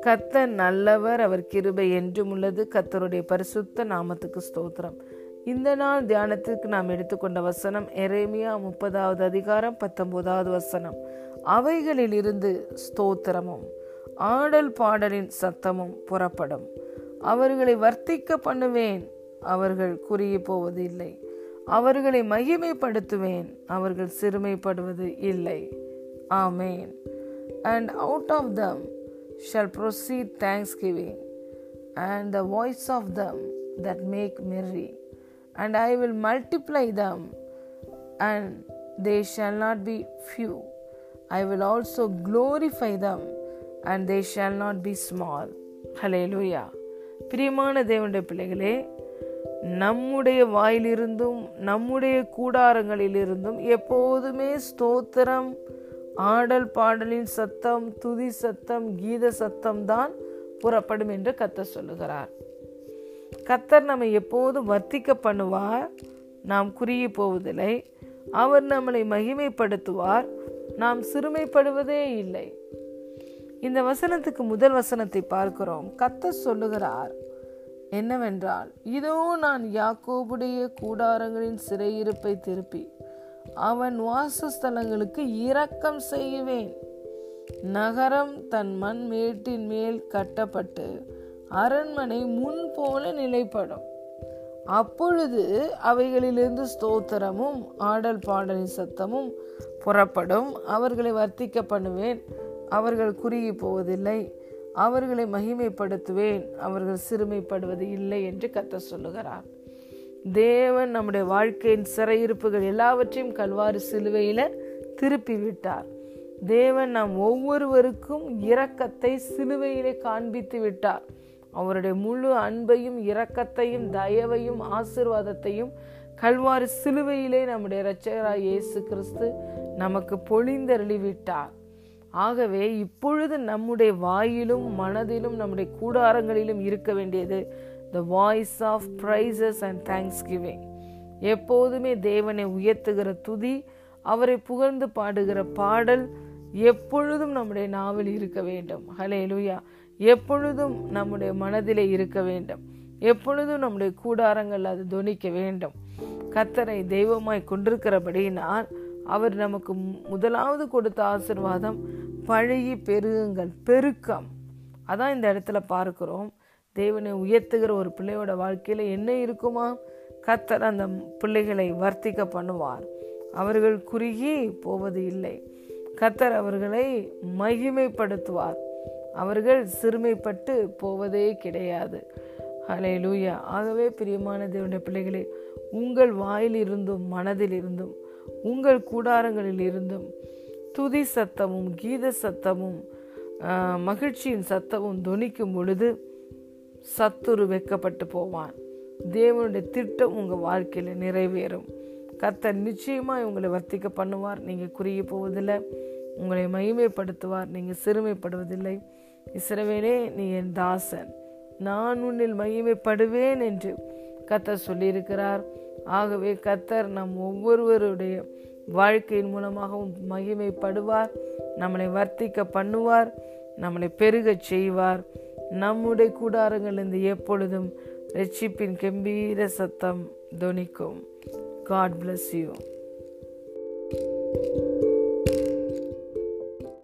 கத்தர் நல்லவர் அவர் கிருபை என்றும் உள்ளது. கத்தருடைய பரிசுத்த நாமத்துக்கு ஸ்தோத்திரம். இந்த நாள் தியானத்திற்கு நாம் எடுத்துக்கொண்ட வசனம் எரேமியா முப்பதாவது அதிகாரம் பத்தொன்பதாவது வசனம். அவைகளில் இருந்து ஸ்தோத்திரமும் ஆடல் பாடலின் சத்தமும் புறப்படும். அவர்களை வர்த்திக்க பண்ணுவேன் அவர்கள் குறுகி போவது இல்லை அவர்களை மகிமைப்படுத்துவேன் அவர்கள் சிறுமைப்படுவது இல்லை amen and out of them shall proceed thanksgiving and the voice of them that make merry and I will multiply them and they shall not be few I will also glorify them and they shall not be small hallelujah பிரியமான தேவனுடைய பிள்ளைகளே நம்முடைய வாயிலிருந்தும் நம்முடைய கூடாரங்களிலிருந்தும் எப்போதுமே ஸ்தோத்திரம் ஆடல் பாடலின் சத்தம் துதி சத்தம் கீத சத்தம் தான் புறப்படும் என்று கத்தர் சொல்லுகிறார். கத்தர் நம்மை எப்போதும் வர்த்திக்க பண்ணுவார் நாம் குறுகி போவதில்லை. அவர் நம்மளை மகிமைப்படுத்துவார் நாம் சிறுமைப்படுவதே இல்லை. இந்த வசனத்துக்கு முதல் வசனத்தை பார்க்கிறோம். கத்தர் சொல்லுகிறார் என்னவென்றால் இதோ நான் யாக்கோபுடைய கூடாரங்களின் சிறையிருப்பை திருப்பி அவன் வாசஸ்தலங்களுக்கு இரக்கம் செய்வேன். நகரம் தன் மண் மேட்டின் மேல் கட்டப்பட்டு அரண்மனை முன் போல நிலைப்படும். அப்பொழுது அவைகளிலிருந்து ஸ்தோத்திரமும் ஆடல் பாடலின் சத்தமும் புறப்படும். அவர்களை வர்த்திக்க பண்ணுவேன். அவர்கள் குறுகி போவதில்லை. அவர்களை மகிமைப்படுத்துவேன். அவர்கள் சிறுமைப்படுவது இல்லை என்று கத்த சொல்லுகிறார். தேவன் நம்முடைய வாழ்க்கையின் சிறையிருப்புகள் எல்லாவற்றையும் கல்வாறு சிலுவையில் திருப்பி விட்டார் தேவன் நாம் ஒவ்வொருவருக்கும் இரக்கத்தை சிலுவையிலே காண்பித்து விட்டார். அவருடைய முழு அன்பையும் இரக்கத்தையும் தயவையும் ஆசிர்வாதத்தையும் கல்வாறு சிலுவையிலே நம்முடைய இரட்சகராய் இயேசு கிறிஸ்து நமக்கு பொழிந்தருளி விட்டார் ஆகவே இப்பொழுது நம்முடைய வாயிலும் மனதிலும் நம்முடைய கூடாரங்களிலும் இருக்க வேண்டியது the voice of praises and thanksgiving எப்போதுமே தேவனை உயர்த்துகிற துதி அவரை புகழ்ந்து பாடுகிற பாடல் எப்பொழுதும் நம்முடைய நாவில் இருக்க வேண்டும். ஹலே லூயா எப்பொழுதும் நம்முடைய மனதிலே இருக்க வேண்டும். எப்பொழுதும் நம்முடைய கூடாரங்கள் அது துணிக்க வேண்டும். கத்தரை தெய்வமாய் கொண்டிருக்கிறபடியினால் அவர் நமக்கு முதலாவது கொடுத்த ஆசிர்வாதம் பழகி பெருகுங்கள். பெருக்கம். அதான் இந்த இடத்துல பார்க்கிறோம். தேவனை உயர்த்துகிற ஒரு பிள்ளையோட வாழ்க்கையில் என்ன இருக்குமா? கத்தர் அந்த பிள்ளைகளை வர்த்திக்க பண்ணுவார். அவர்கள் குறுகி போவது இல்லை. கத்தர் அவர்களை மகிமைப்படுத்துவார். அவர்கள் சிறுமைப்பட்டு போவதே கிடையாது. ஹலே லூயா ஆகவே பிரியமான தேவனுடைய பிள்ளைகளே உங்கள் வாயில் இருந்தும் மனதில் இருந்தும் உங்கள் கூடாரங்களில் இருந்தும் துதி சத்தமும் கீத சத்தமும் மகிழ்ச்சியின் சத்தமும் துணிக்கும் பொழுது சத்துரு வெக்கப்பட்டு போவான். தேவனுடைய திட்டம் உங்கள் வாழ்க்கையில் நிறைவேறும். கத்தர் நிச்சயமாக உங்களை வர்த்திக்க பண்ணுவார். நீங்கள் குறுகி போவதில்லை. உங்களை மகிமைப்படுத்துவார். நீங்கள் சிறுமைப்படுவதில்லை. இஸ்ரவேலே நீ என் தாசன். நான் உன்னில் மகிமைப்படுவேன் என்று கத்தர் சொல்லியிருக்கிறார். ஆகவே கத்தர் நம் ஒவ்வொருவருடைய வாழ்க்கையின் மூலமாகவும் மகிமைப்படுவார். நம்மளை வர்த்திக்க பண்ணுவார். நம்மளை பெருகச் செய்வார். நம்முடைய கூடாரங்களிலிருந்து எப்பொழுதும் ரட்சிப்பின் கம்பீர சத்தம் தொனிக்கும் காட் பிளஸ் யூ